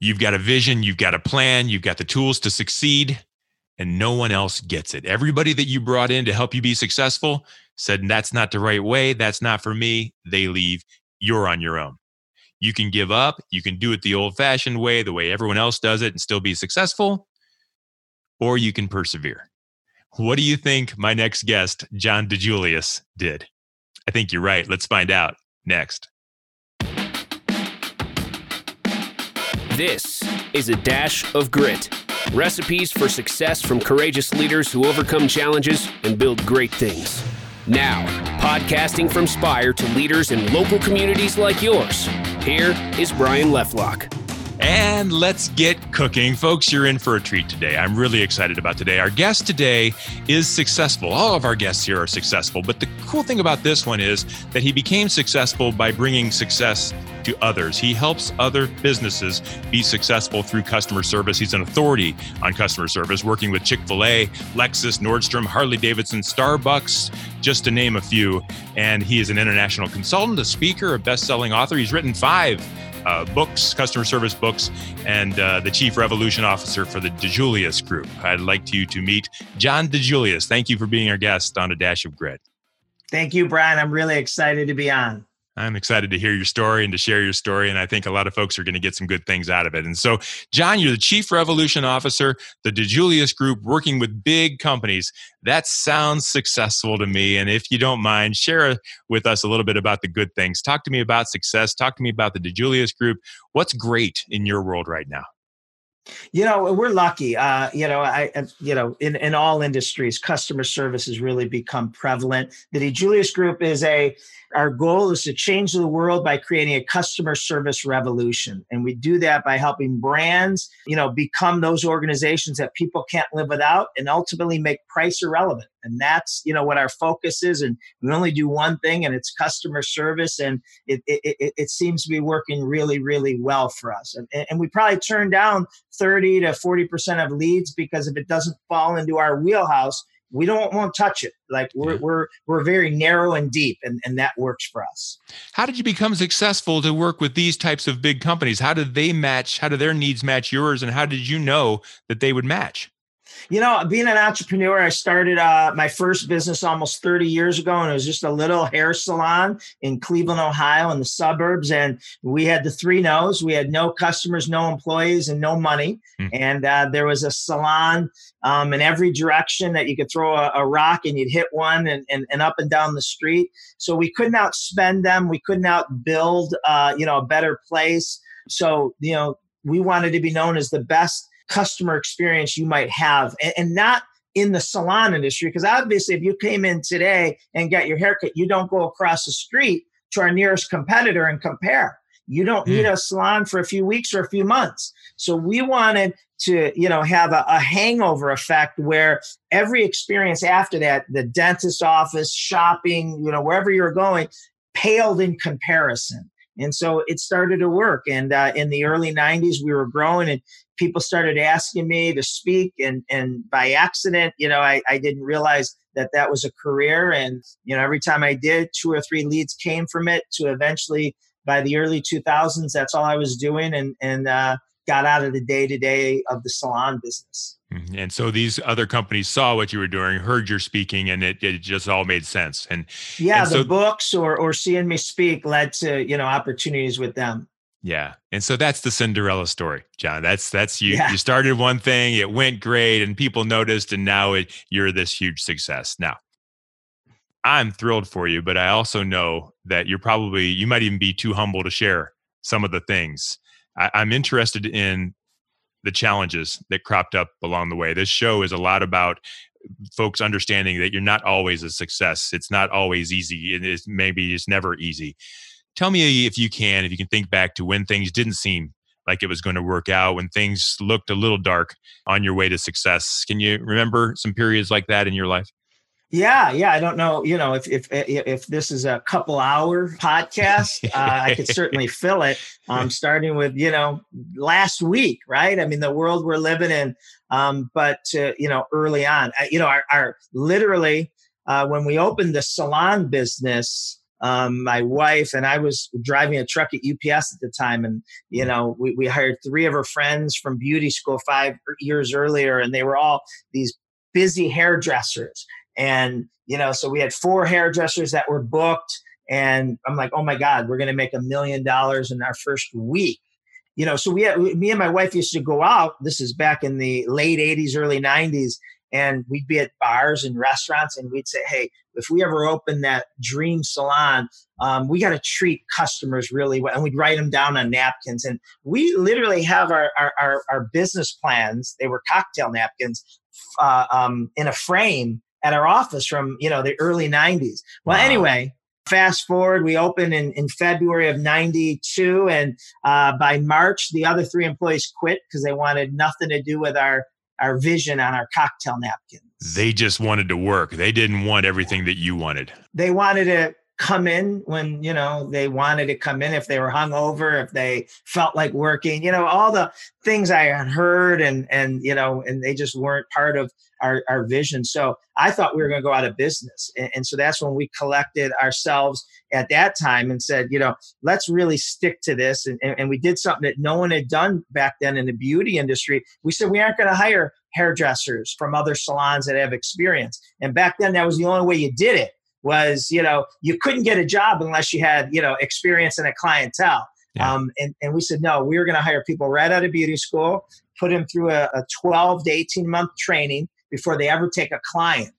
You've got a vision, you've got a plan, you've got the tools to succeed, and no one else gets it. Everybody that you brought in to help you be successful said, That's not the right way. That's not for me. They leave. You're on your own. You can give up. You can do it the old fashioned way, the way everyone else does it, and still be successful, or you can persevere. What do you think my next guest, John DiJulius, did? I think you're right. Let's find out next. This is a dash of grit. Recipes for success from courageous leaders who overcome challenges and build great things. Now, podcasting from Spire to leaders in local communities like yours. Here is Brian Leflock. And let's get cooking. Folks, you're in for a treat today. I'm really excited about today. Our guest today is successful. All of our guests here are successful. But the cool thing about this one is that he became successful by bringing success to others. He helps other businesses be successful through customer service. He's an authority on customer service, working with Chick fil A, Lexus, Nordstrom, Harley Davidson, Starbucks, just to name a few. And he is an international consultant, a speaker, a best selling author. He's written five uh, books, customer service books, and uh, the chief revolution officer for the DiJulius Group. I'd like you to meet John DiJulius. Thank you for being our guest on A Dash of Grit. Thank you, Brian. I'm really excited to be on. I'm excited to hear your story and to share your story. And I think a lot of folks are going to get some good things out of it. And so, John, you're the Chief Revolution Officer, the DiJulius Group, working with big companies. That sounds successful to me. And if you don't mind, share with us a little bit about the good things. Talk to me about success. Talk to me about the DiJulius Group. What's great in your world right now? You know, we're lucky. Uh, you know, I, you know, in, in all industries, customer service has really become prevalent. The DiJulius Group is a our goal is to change the world by creating a customer service revolution. And we do that by helping brands, you know, become those organizations that people can't live without and ultimately make price irrelevant. And that's, you know, what our focus is. And we only do one thing and it's customer service. And it, it, it, it seems to be working really, really well for us. And, and we probably turn down 30 to 40% of leads because if it doesn't fall into our wheelhouse, we don't want to touch it. Like we're yeah. we're we're very narrow and deep, and and that works for us. How did you become successful to work with these types of big companies? How did they match? How do their needs match yours? And how did you know that they would match? You know, being an entrepreneur, I started uh, my first business almost 30 years ago, and it was just a little hair salon in Cleveland, Ohio, in the suburbs. And we had the three no's: we had no customers, no employees, and no money. Mm. And uh, there was a salon um, in every direction that you could throw a, a rock and you'd hit one, and, and, and, up and down the street. So we couldn't outspend them. We couldn't outbuild, uh, you know, a better place. So you know, we wanted to be known as the best customer experience you might have and, and not in the salon industry because obviously if you came in today and got your haircut you don't go across the street to our nearest competitor and compare. You don't need hmm. a salon for a few weeks or a few months. So we wanted to you know have a, a, hangover effect where every experience after that the dentist office shopping you know wherever you're going paled in comparison. And so it started to work. And uh, in the early 90s we were growing and people started asking me to speak and and by accident you know I, I didn't realize that that was a career. And you know every time i did two or three leads came from it to eventually by the early 2000s that's all i was doing and and uh, got out of the day to day of the salon business. Mm-hmm. and so these other companies saw what you were doing heard your speaking and it, it just all made sense. And yeah and the so, books or or seeing me speak led to you know opportunities with them yeah. And so that's the Cinderella story, John. That's that's you yeah. you started one thing, it went great and people noticed and now it, you're this huge success. Now, I'm thrilled for you, but I also know that you're probably you might even be too humble to share some of the things. I, I'm interested in the challenges that cropped up along the way. This show is a lot about folks understanding that you're not always a success. It's not always easy. It is maybe it's never easy. Tell me if you can, if you can think back to when things didn't seem like it was going to work out, when things looked a little dark on your way to success. Can you remember some periods like that in your life? Yeah, yeah. I don't know, you know, if if if this is a couple hour podcast, uh, I could certainly fill it. Um, starting with you know last week, right? I mean, the world we're living in. Um, but uh, you know, early on, you know, our, our literally uh, when we opened the salon business, um, my wife and I was driving a truck at UPS at the time, and you know we, we hired three of her friends from beauty school five years earlier, and they were all these busy hairdressers, and you know so we had four hairdressers that were booked, and I'm like, oh my god, we're going to make a million dollars in our first week. You know, so we had, me and my wife used to go out. This is back in the late 80s, early 90s, and we'd be at bars and restaurants and we'd say hey if we ever open that dream salon um, we got to treat customers really well and we'd write them down on napkins and we literally have our, our, our, our business plans they were cocktail napkins uh, um, in a frame at our office from you know the early 90s well wow. anyway fast forward we opened in, in february of 92 and uh, by march the other three employees quit because they wanted nothing to do with our our vision on our cocktail napkins. They just wanted to work. They didn't want everything that you wanted. They wanted to come in when you know they wanted to come in if they were hungover if they felt like working you know all the things i had heard and and you know and they just weren't part of our, our vision. So i thought we were going to go out of business. And, and so that's when we collected ourselves at that time and said you know let's really stick to this. And, and, and we did something that no one had done back then in the beauty industry. We said we aren't going to hire hairdressers from other salons that have experience. And back then that was the only way you did it was you know you couldn't get a job unless you had you know experience in a clientele. Yeah. um, and, and we said no we were going to hire people right out of beauty school put them through a, a 12 to 18 month training before they ever take a client.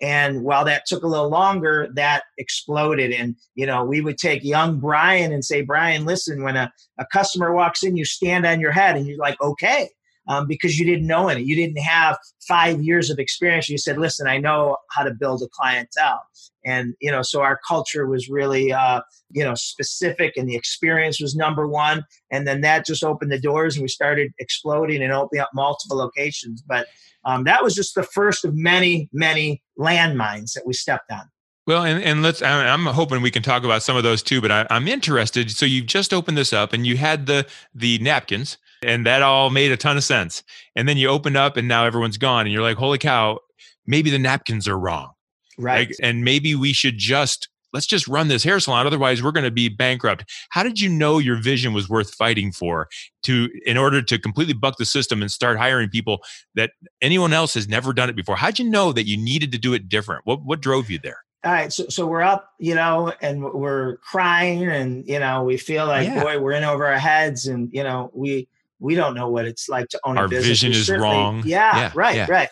And while that took a little longer that exploded. And you know we would take young brian and say brian listen when a, a customer walks in you stand on your head and you're like okay um, because you didn't know any. You didn't have five years of experience. You said, "Listen, I know how to build a clientele," and you know, so our culture was really, uh, you know, specific, and the experience was number one. And then that just opened the doors, and we started exploding and opening up multiple locations. But um, that was just the first of many, many landmines that we stepped on. Well, and, and let's, I'm hoping we can talk about some of those too, but I, I'm interested. So you've just opened this up and you had the, the napkins and that all made a ton of sense. And then you open up and now everyone's gone and you're like, holy cow, maybe the napkins are wrong. Right. Like, and maybe we should just let's just run this hair salon otherwise we're going to be bankrupt how did you know your vision was worth fighting for to in order to completely buck the system and start hiring people that anyone else has never done it before how'd you know that you needed to do it different what what drove you there all right so, so we're up you know and we're crying and you know we feel like yeah. boy we're in over our heads and you know we we don't know what it's like to own our a business. Our vision is wrong. Yeah, yeah right, yeah. right.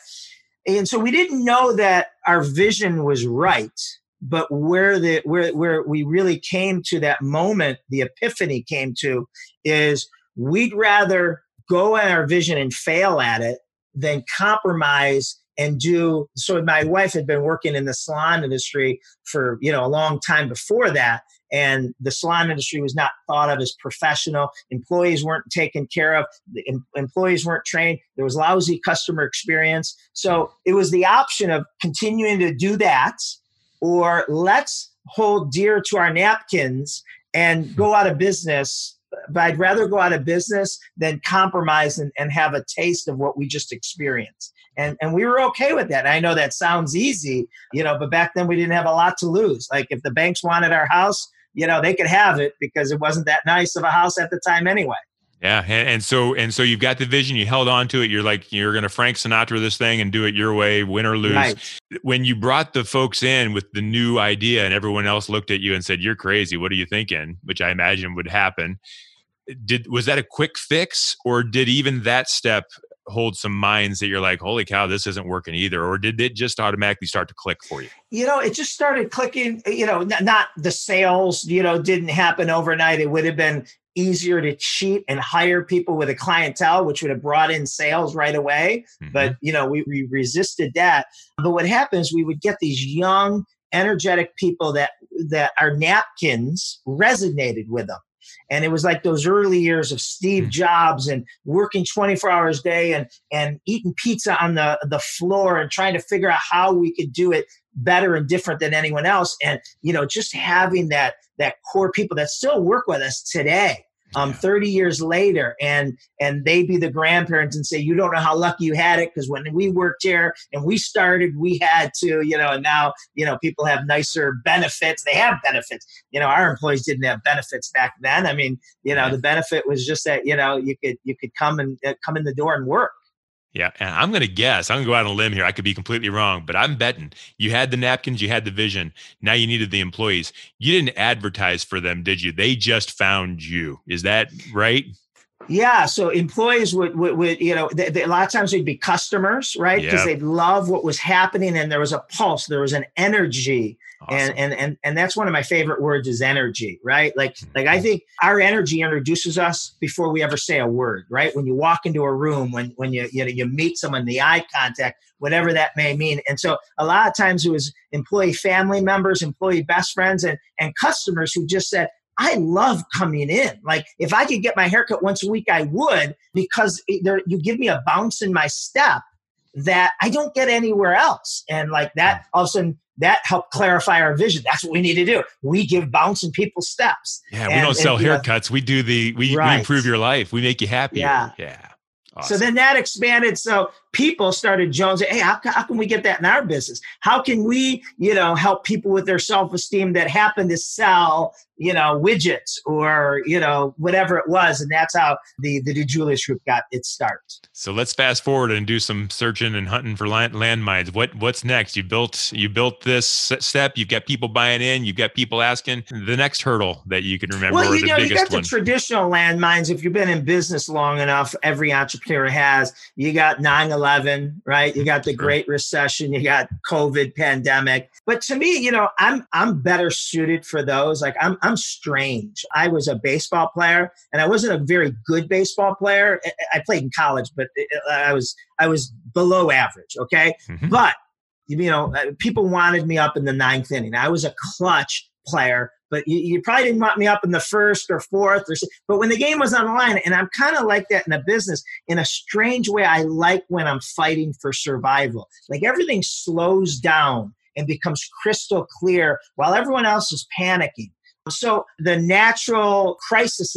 And so we didn't know that our vision was right, but where the where where we really came to that moment, the epiphany came to, is we'd rather go at our vision and fail at it than compromise and do so my wife had been working in the salon industry for you know a long time before that and the salon industry was not thought of as professional. Employees weren't taken care of. Em- employees weren't trained. There was lousy customer experience. So it was the option of continuing to do that or let's hold dear to our napkins and go out of business. But I'd rather go out of business than compromise and, and have a taste of what we just experienced. And and we were okay with that. I know that sounds easy, you know, but back then we didn't have a lot to lose. Like if the banks wanted our house, you know, they could have it because it wasn't that nice of a house at the time anyway. Yeah, and, and so and so you've got the vision. You held on to it. You're like you're going to Frank Sinatra this thing and do it your way, win or lose. Right. When you brought the folks in with the new idea, and everyone else looked at you and said, "You're crazy. What are you thinking?" Which I imagine would happen. Did was that a quick fix, or did even that step hold some minds that you're like, holy cow, this isn't working either? Or did it just automatically start to click for you? You know, it just started clicking, you know, not the sales, you know, didn't happen overnight. It would have been easier to cheat and hire people with a clientele, which would have brought in sales right away. Mm-hmm. But, you know, we, we resisted that. But what happens, we would get these young, energetic people that that our napkins resonated with them and it was like those early years of Steve hmm. Jobs and working 24 hours a day and and eating pizza on the the floor and trying to figure out how we could do it better and different than anyone else and you know just having that that core people that still work with us today um, 30 years later and and they be the grandparents and say you don't know how lucky you had it because when we worked here and we started we had to you know and now you know people have nicer benefits. They have benefits. You know our employees didn't have benefits back then. I mean you know the benefit was just that you know you could you could come and uh, come in the door and work yeah, and I'm going to guess. I'm going to go out on a limb here. I could be completely wrong, but I'm betting you had the napkins, you had the vision. Now you needed the employees. You didn't advertise for them, did you? They just found you. Is that right? Yeah, so employees would, would, would you know, they, they, a lot of times they'd be customers, right? Because yep. they'd love what was happening, and there was a pulse, there was an energy, awesome. and and and and that's one of my favorite words is energy, right? Like mm-hmm. like I think our energy introduces us before we ever say a word, right? When you walk into a room, when when you you know you meet someone, the eye contact, whatever that may mean, and so a lot of times it was employee family members, employee best friends, and and customers who just said, I love coming in. Like if I could get my haircut once a week, I would because it, there, you give me a bounce in my step that I don't get anywhere else. And like that, all of a sudden, that helped clarify our vision. That's what we need to do. We give bounce in people's steps. Yeah, we don't sell and, haircuts. Know, we do the we, right. we improve your life. We make you happy. Yeah, yeah. Awesome. So then that expanded. So people started jonesing, hey, how, how, can we get that in our business? How can we, you know, help people with their self-esteem that happen to sell, you know, widgets or, you know, whatever it was. And that's how the, the DiJulius Group got its start. So let's fast forward and do some searching and hunting for land, landmines. What what's next? You built you built this step. You've got people buying in. You've got people asking. The next hurdle that you can remember. Well, you know, you got the traditional landmines. If you've been in business long enough, every entrepreneur has. You got 9-11 11, right? You got the Great Recession, you got COVID pandemic. But to me, you know, I'm I'm better suited for those. Like I'm I'm strange. I was a baseball player and I wasn't a very good baseball player. I played in college, but I was I was below average, okay? Mm-hmm. But you know, uh, people wanted me up in the ninth inning. I was a clutch player but you, you, probably didn't want me up in the first or fourth or but when the game was on the line and i'm kind of like that in a business in a strange way i like when i'm fighting for survival. Like everything slows down and becomes crystal clear while everyone else is panicking. So the natural crisis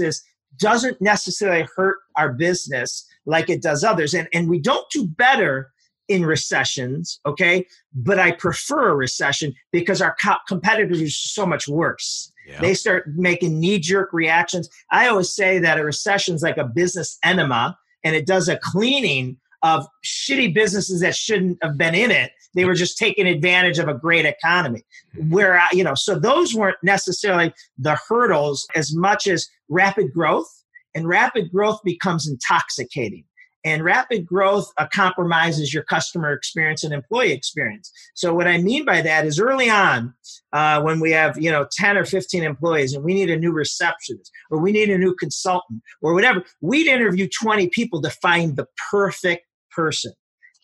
doesn't necessarily hurt our business like it does others and, and we don't do better in recessions, okay? But I prefer a recession because our co- competitors are so much worse. Yeah. They start making knee jerk reactions. I always say that a recession is like a business enema and it does a cleaning of shitty businesses that shouldn't have been in it. They were just taking advantage of a great economy. Mm-hmm. Where, you know, so those weren't necessarily the hurdles as much as rapid growth. And rapid growth becomes intoxicating and rapid growth uh, compromises your customer experience and employee experience. So what i mean by that is early on uh, when we have you know 10 or 15 employees and we need a new receptionist or we need a new consultant or whatever we'd interview 20 people to find the perfect person.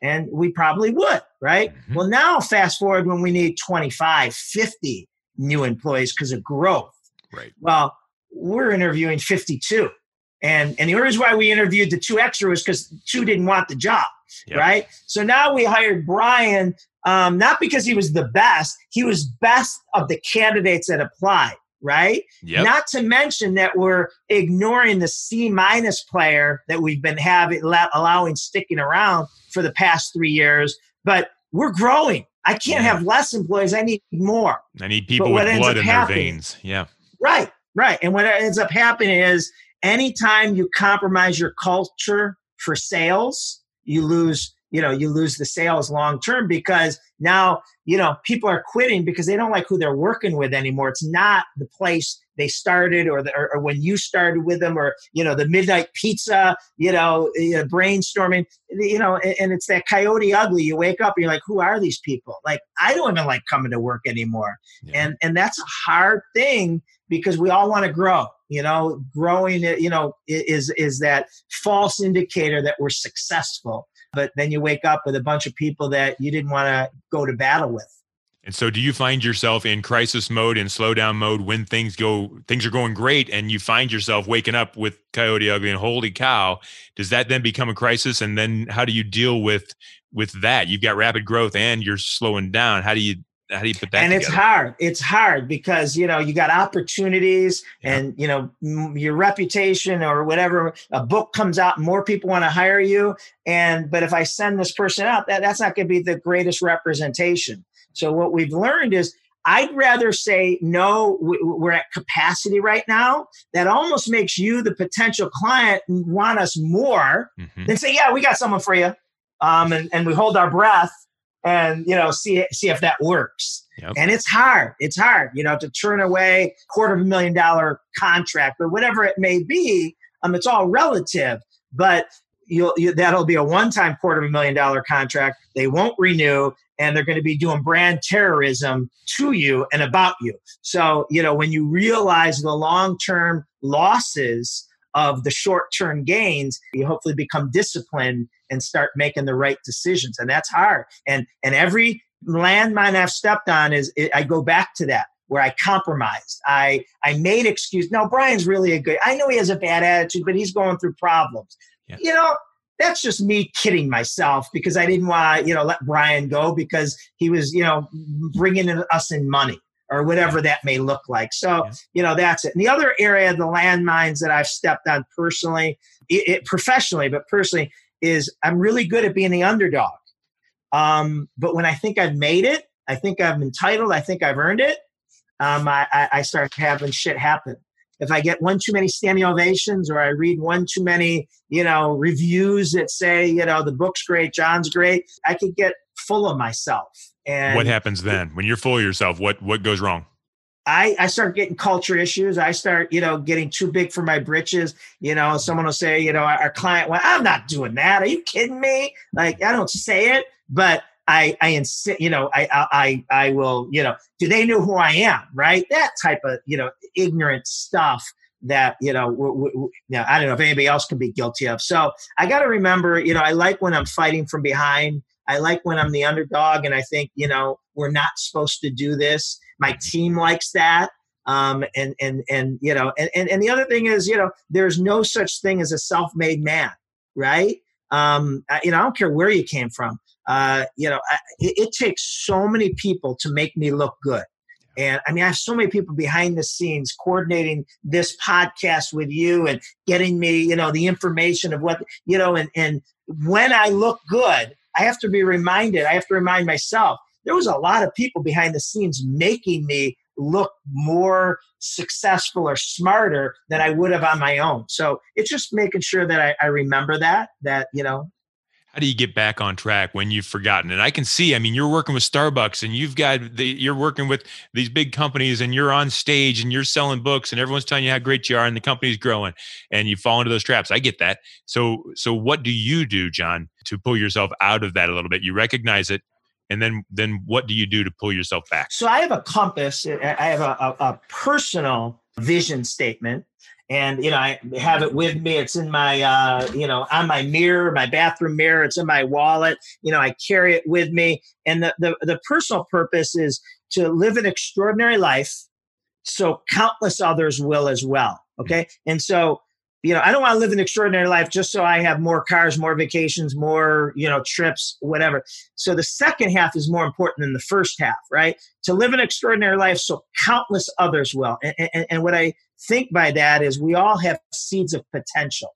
And we probably would right? Mm-hmm. well now fast forward when we need 25 50 new employees because of growth. Right. Well we're interviewing 52 and and the reason why we interviewed the two extra was because two didn't want the job, yep. right? So now we hired Brian, um, not because he was the best, he was best of the candidates that applied, right? Yep. Not to mention that we're ignoring the C minus player that we've been having allowing sticking around for the past three years, but we're growing. I can't yeah. have less employees. I need more. I need people with blood in their veins. Yeah. Right. Right. And what ends up happening is anytime you compromise your culture for sales, you lose, you know, you lose the sales long term because now, you know, people are quitting because they don't like who they're working with anymore. It's not the place they started or, the, or, or, when you started with them or, you know, the midnight pizza, you know, eh, eh, you know brainstorming, you know, and, and, it's that coyote ugly. You wake up and you're like, who are these people? Like, I don't even like coming to work anymore. Yeah. And, and that's a hard thing because we all want to grow you know growing eh, you know is is that false indicator that we're successful but then you wake up with a bunch of people that you didn't want to go to battle with. And so do you find yourself in crisis mode and slowdown mode when things go things are going great and you find yourself waking up with coyote ugly and holy cow. Does that then become a crisis? And then how do you deal with with that? You've got rapid growth and you're slowing down. How do you how do you put that? And together? it's hard. It's hard because you know you got opportunities, yeah. and you know your reputation or whatever. A book comes out, more people want to hire you. And but if I send this person out, that that's not going to be the greatest representation. So what we've learned is I'd rather say, no, we're at capacity right now. That almost makes you, the potential client, want us more mm-hmm. than say, yeah, we got someone for you. Um, and, and we hold our breath and, you know, see, see if that works. Yep. And it's hard. It's hard, you know, to turn away quarter of a million dollar contract or whatever it may be. Um, it's all relative, but you'll, you, that'll be a one-time quarter of a million dollar contract. They won't renew, and they're going to be doing brand terrorism to you and about you. So, you know, when you realize the long term losses of the short term gains, you hopefully become disciplined and start making the right decisions. And that's hard. And, and every landmine I've stepped on is it, I go back to that where I compromised. I I made excuse. Now Brian's really a good. I know he has a bad attitude, but he's going through problems. Yeah. You know, that's just me kidding myself because I didn't want to, you know, let Brian go because he was, you know, bringing us in money or whatever that may look like. So, you know, that's it. And the other area, of the landmines that I've stepped on personally, it, it, professionally, but personally, is I'm really good at being the underdog. Um, but when I think I've made it, I think I'm entitled, I think I've earned it, um, I, I start having shit happen if I get one too many standing ovations or I read one too many, you know, reviews that say, you know, the book's great, John's great, I could get full of myself. And what happens then when you're full of yourself? What what goes wrong? I, I start getting culture issues. I start, you know, getting too big for my britches. You know, mm-hmm. someone will say, you know, our client went, I'm not doing that. Are you kidding me? Like, I don't say it, but I, I insist, you know, I, I, I will, you know, do they know who I am? Right. That type of, you know, ignorant stuff that, you know, w- w- you know I don't know if anybody else can be guilty of. So I got to remember, you know, I like when I'm fighting from behind. I like when I'm the underdog. And I think, you know, we're not supposed to do this. My team likes that. Um, and, and, and, you know, and, and, and the other thing is, you know, there's no such thing as a self-made man. Right. Um, you know, I don't care where you came from uh, you know, I, it, it takes so many people to make me look good. And I mean, I have so many people behind the scenes coordinating this podcast with you and getting me, you know, the information of what, you know, and, and when I look good, I have to be reminded, I have to remind myself, there was a lot of people behind the scenes making me look more successful or smarter than I would have on my own. So it's just making sure that I, I remember that, that, you know, how do you get back on track when you've forgotten? And i can see i mean you're working with starbucks and you've got the, you're working with these big companies and you're on stage and you're selling books and everyone's telling you how great you are and the company's growing and you fall into those traps. I get that. So so what do you do john to pull yourself out of that a little bit? You recognize it and then then what do you do to pull yourself back? So i have a compass i have a, a, a personal vision statement. And you know i have it with me. It's in my uh, you know on my mirror my bathroom mirror. It's in my wallet. You know i carry it with me. And the, the, the personal purpose is to live an extraordinary life so countless others will as well okay? And so you know, I don't want to live an extraordinary life just so I have more cars, more vacations, more, you know, trips, whatever. So the second half is more important than the first half, right? To live an extraordinary life so countless others will. And, and, and what I think by that is we all have seeds of potential.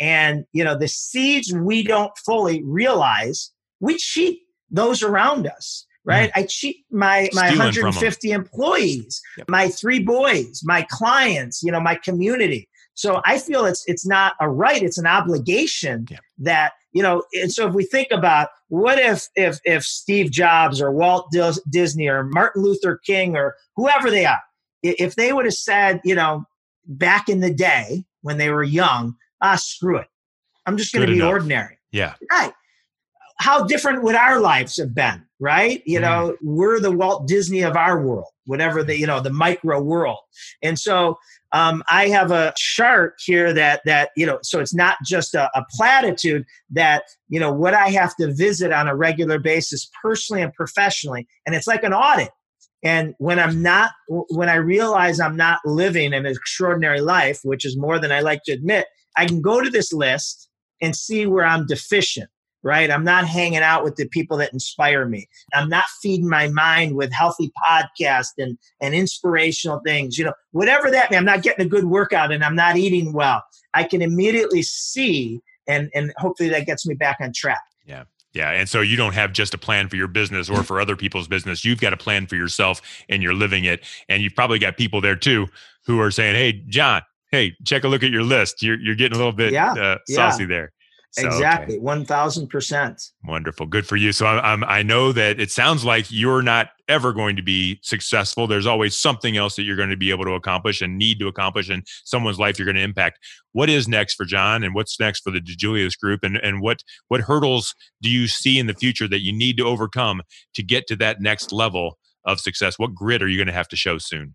And, you know, the seeds we don't fully realize, we cheat those around us right? Mm. I cheat my my Stealing 150 employees, yep. my three boys, my clients, you know, my community. So I feel it's it's not a right; it's an obligation yeah. that you know. And so if we think about what if if if Steve Jobs or Walt Disney or Martin Luther King or whoever they are, if they would have said, you know, back in the day when they were young, ah, screw it, I'm just going to be enough. ordinary. Yeah, right. How different would our lives have been, right? You mm. know, we're the Walt Disney of our world, whatever the you know the micro world, and so um, I have a chart here that that you know, so it's not just a, a platitude that you know what I have to visit on a regular basis, personally and professionally, and it's like an audit. And when I'm not, when I realize I'm not living an extraordinary life, which is more than I like to admit, I can go to this list and see where I'm deficient right? I'm not hanging out with the people that inspire me. I'm not feeding my mind with healthy podcasts and, and inspirational things. You know, whatever that means, I'm not getting a good workout and I'm not eating well. I can immediately see and and hopefully that gets me back on track. Yeah. Yeah. And so you don't have just a plan for your business or for other people's business. You've got a plan for yourself and you're living it. And you've probably got people there too who are saying, Hey, John, hey, check a look at your list. You're, you're getting a little bit yeah, uh, saucy yeah. there. So, exactly, one thousand percent. Wonderful, good for you. So I'm, I know that it sounds like you're not ever going to be successful. There's always something else that you're going to be able to accomplish and need to accomplish in someone's life. You're going to impact. What is next for John, and what's next for the DiJulius Group, and and what what hurdles do you see in the future that you need to overcome to get to that next level of success? What grit are you going to have to show soon?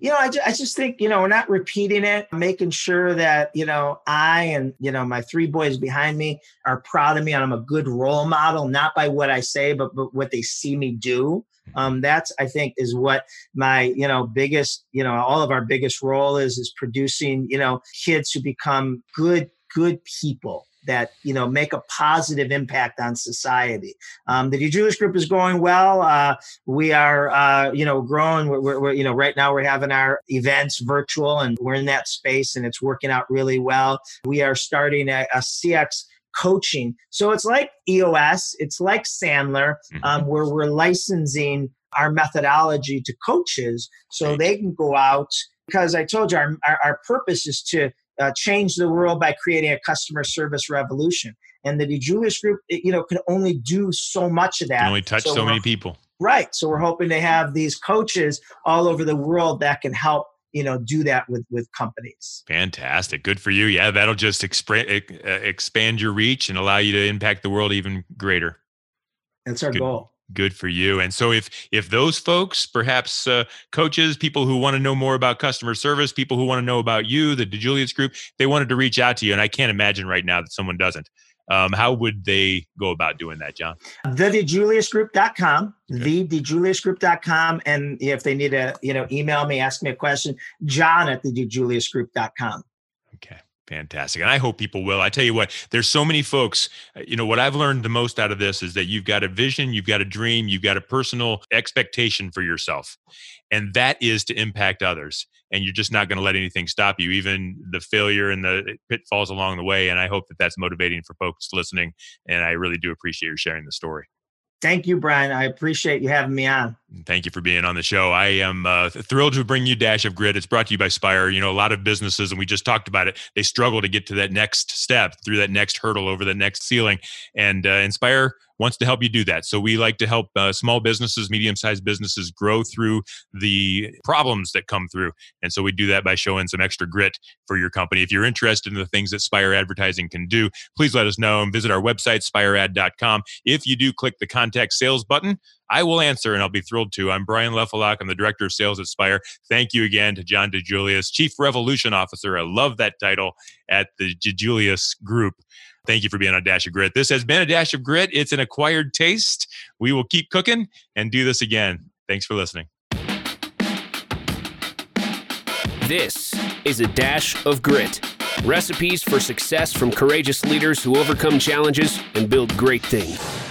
You know, I, I just think, you know, we're not repeating it, making sure that, you know, I and, you know, my three boys behind me are proud of me and I'm a good role model, not by what I say, but, but what they see me do. Um, that's, I think, is what my, you know, biggest, you know, all of our biggest role is, is producing, you know, kids who become good, good people that you know make a positive impact on society. Um, the DiJulius Group is going well. Uh, we are uh, you know growing. We're, we're, we're, you know right now we're having our events virtual and we're in that space and it's working out really well. We are starting a, a CX coaching. So it's like EOS, it's like Sandler, mm-hmm. um, where we're licensing our methodology to coaches so they can go out because I told you our, our, our purpose is to uh, change the world by creating a customer service revolution. And the DiJulius Group, it, you know, can only do so much of that. Can only touch so, so many people. Right. So we're hoping to have these coaches all over the world that can help you know do that with with companies fantastic good for you yeah that'll just expand eh, eh, expand your reach and allow you to impact the world even greater that's our good. goal good for you. And so if if those folks perhaps uh, coaches people who want to know more about customer service people who want to know about you the DiJulius group they wanted to reach out to you and i can't imagine right now that someone doesn't. Um, how would they go about doing that john? The thedijuliusgroup.com okay. thedijuliusgroup.com and if they need to you know email me ask me a question john at thedijuliusgroup.com okay Fantastic. And I hope people will. I tell you what, there's so many folks. Uh, you know, what I've learned the most out of this is that you've got a vision, you've got a dream, you've got a personal expectation for yourself. And that is to impact others. And you're just not going to let anything stop you, even the failure and the pitfalls along the way. And I hope that that's motivating for folks listening. And I really do appreciate your sharing the story. Thank you, Brian. I appreciate you having me on. Thank you for being on the show. I am uh, thrilled to bring you Dash of Grit. It's brought to you by Spire. You know, a lot of businesses, and we just talked about it, they struggle to get to that next step, through that next hurdle, over the next ceiling. And uh, Inspire wants to help you do that. So we like to help uh, small businesses, medium sized businesses grow through the problems that come through. And so we do that by showing some extra grit for your company. If you're interested in the things that Spire Advertising can do, please let us know and visit our website, spiread.com. If you do click the contact sales button, I will answer and I'll be thrilled to. I'm Brian Lefelock. I'm the Director of Sales at Spire. Thank you again to John DiJulius, Chief Revolution Officer. I love that title at the DiJulius Group. Thank you for being on Dash of Grit. This has been a Dash of Grit. It's an acquired taste. We will keep cooking and do this again. Thanks for listening. This is a Dash of Grit. Recipes for success from courageous leaders who overcome challenges and build great things.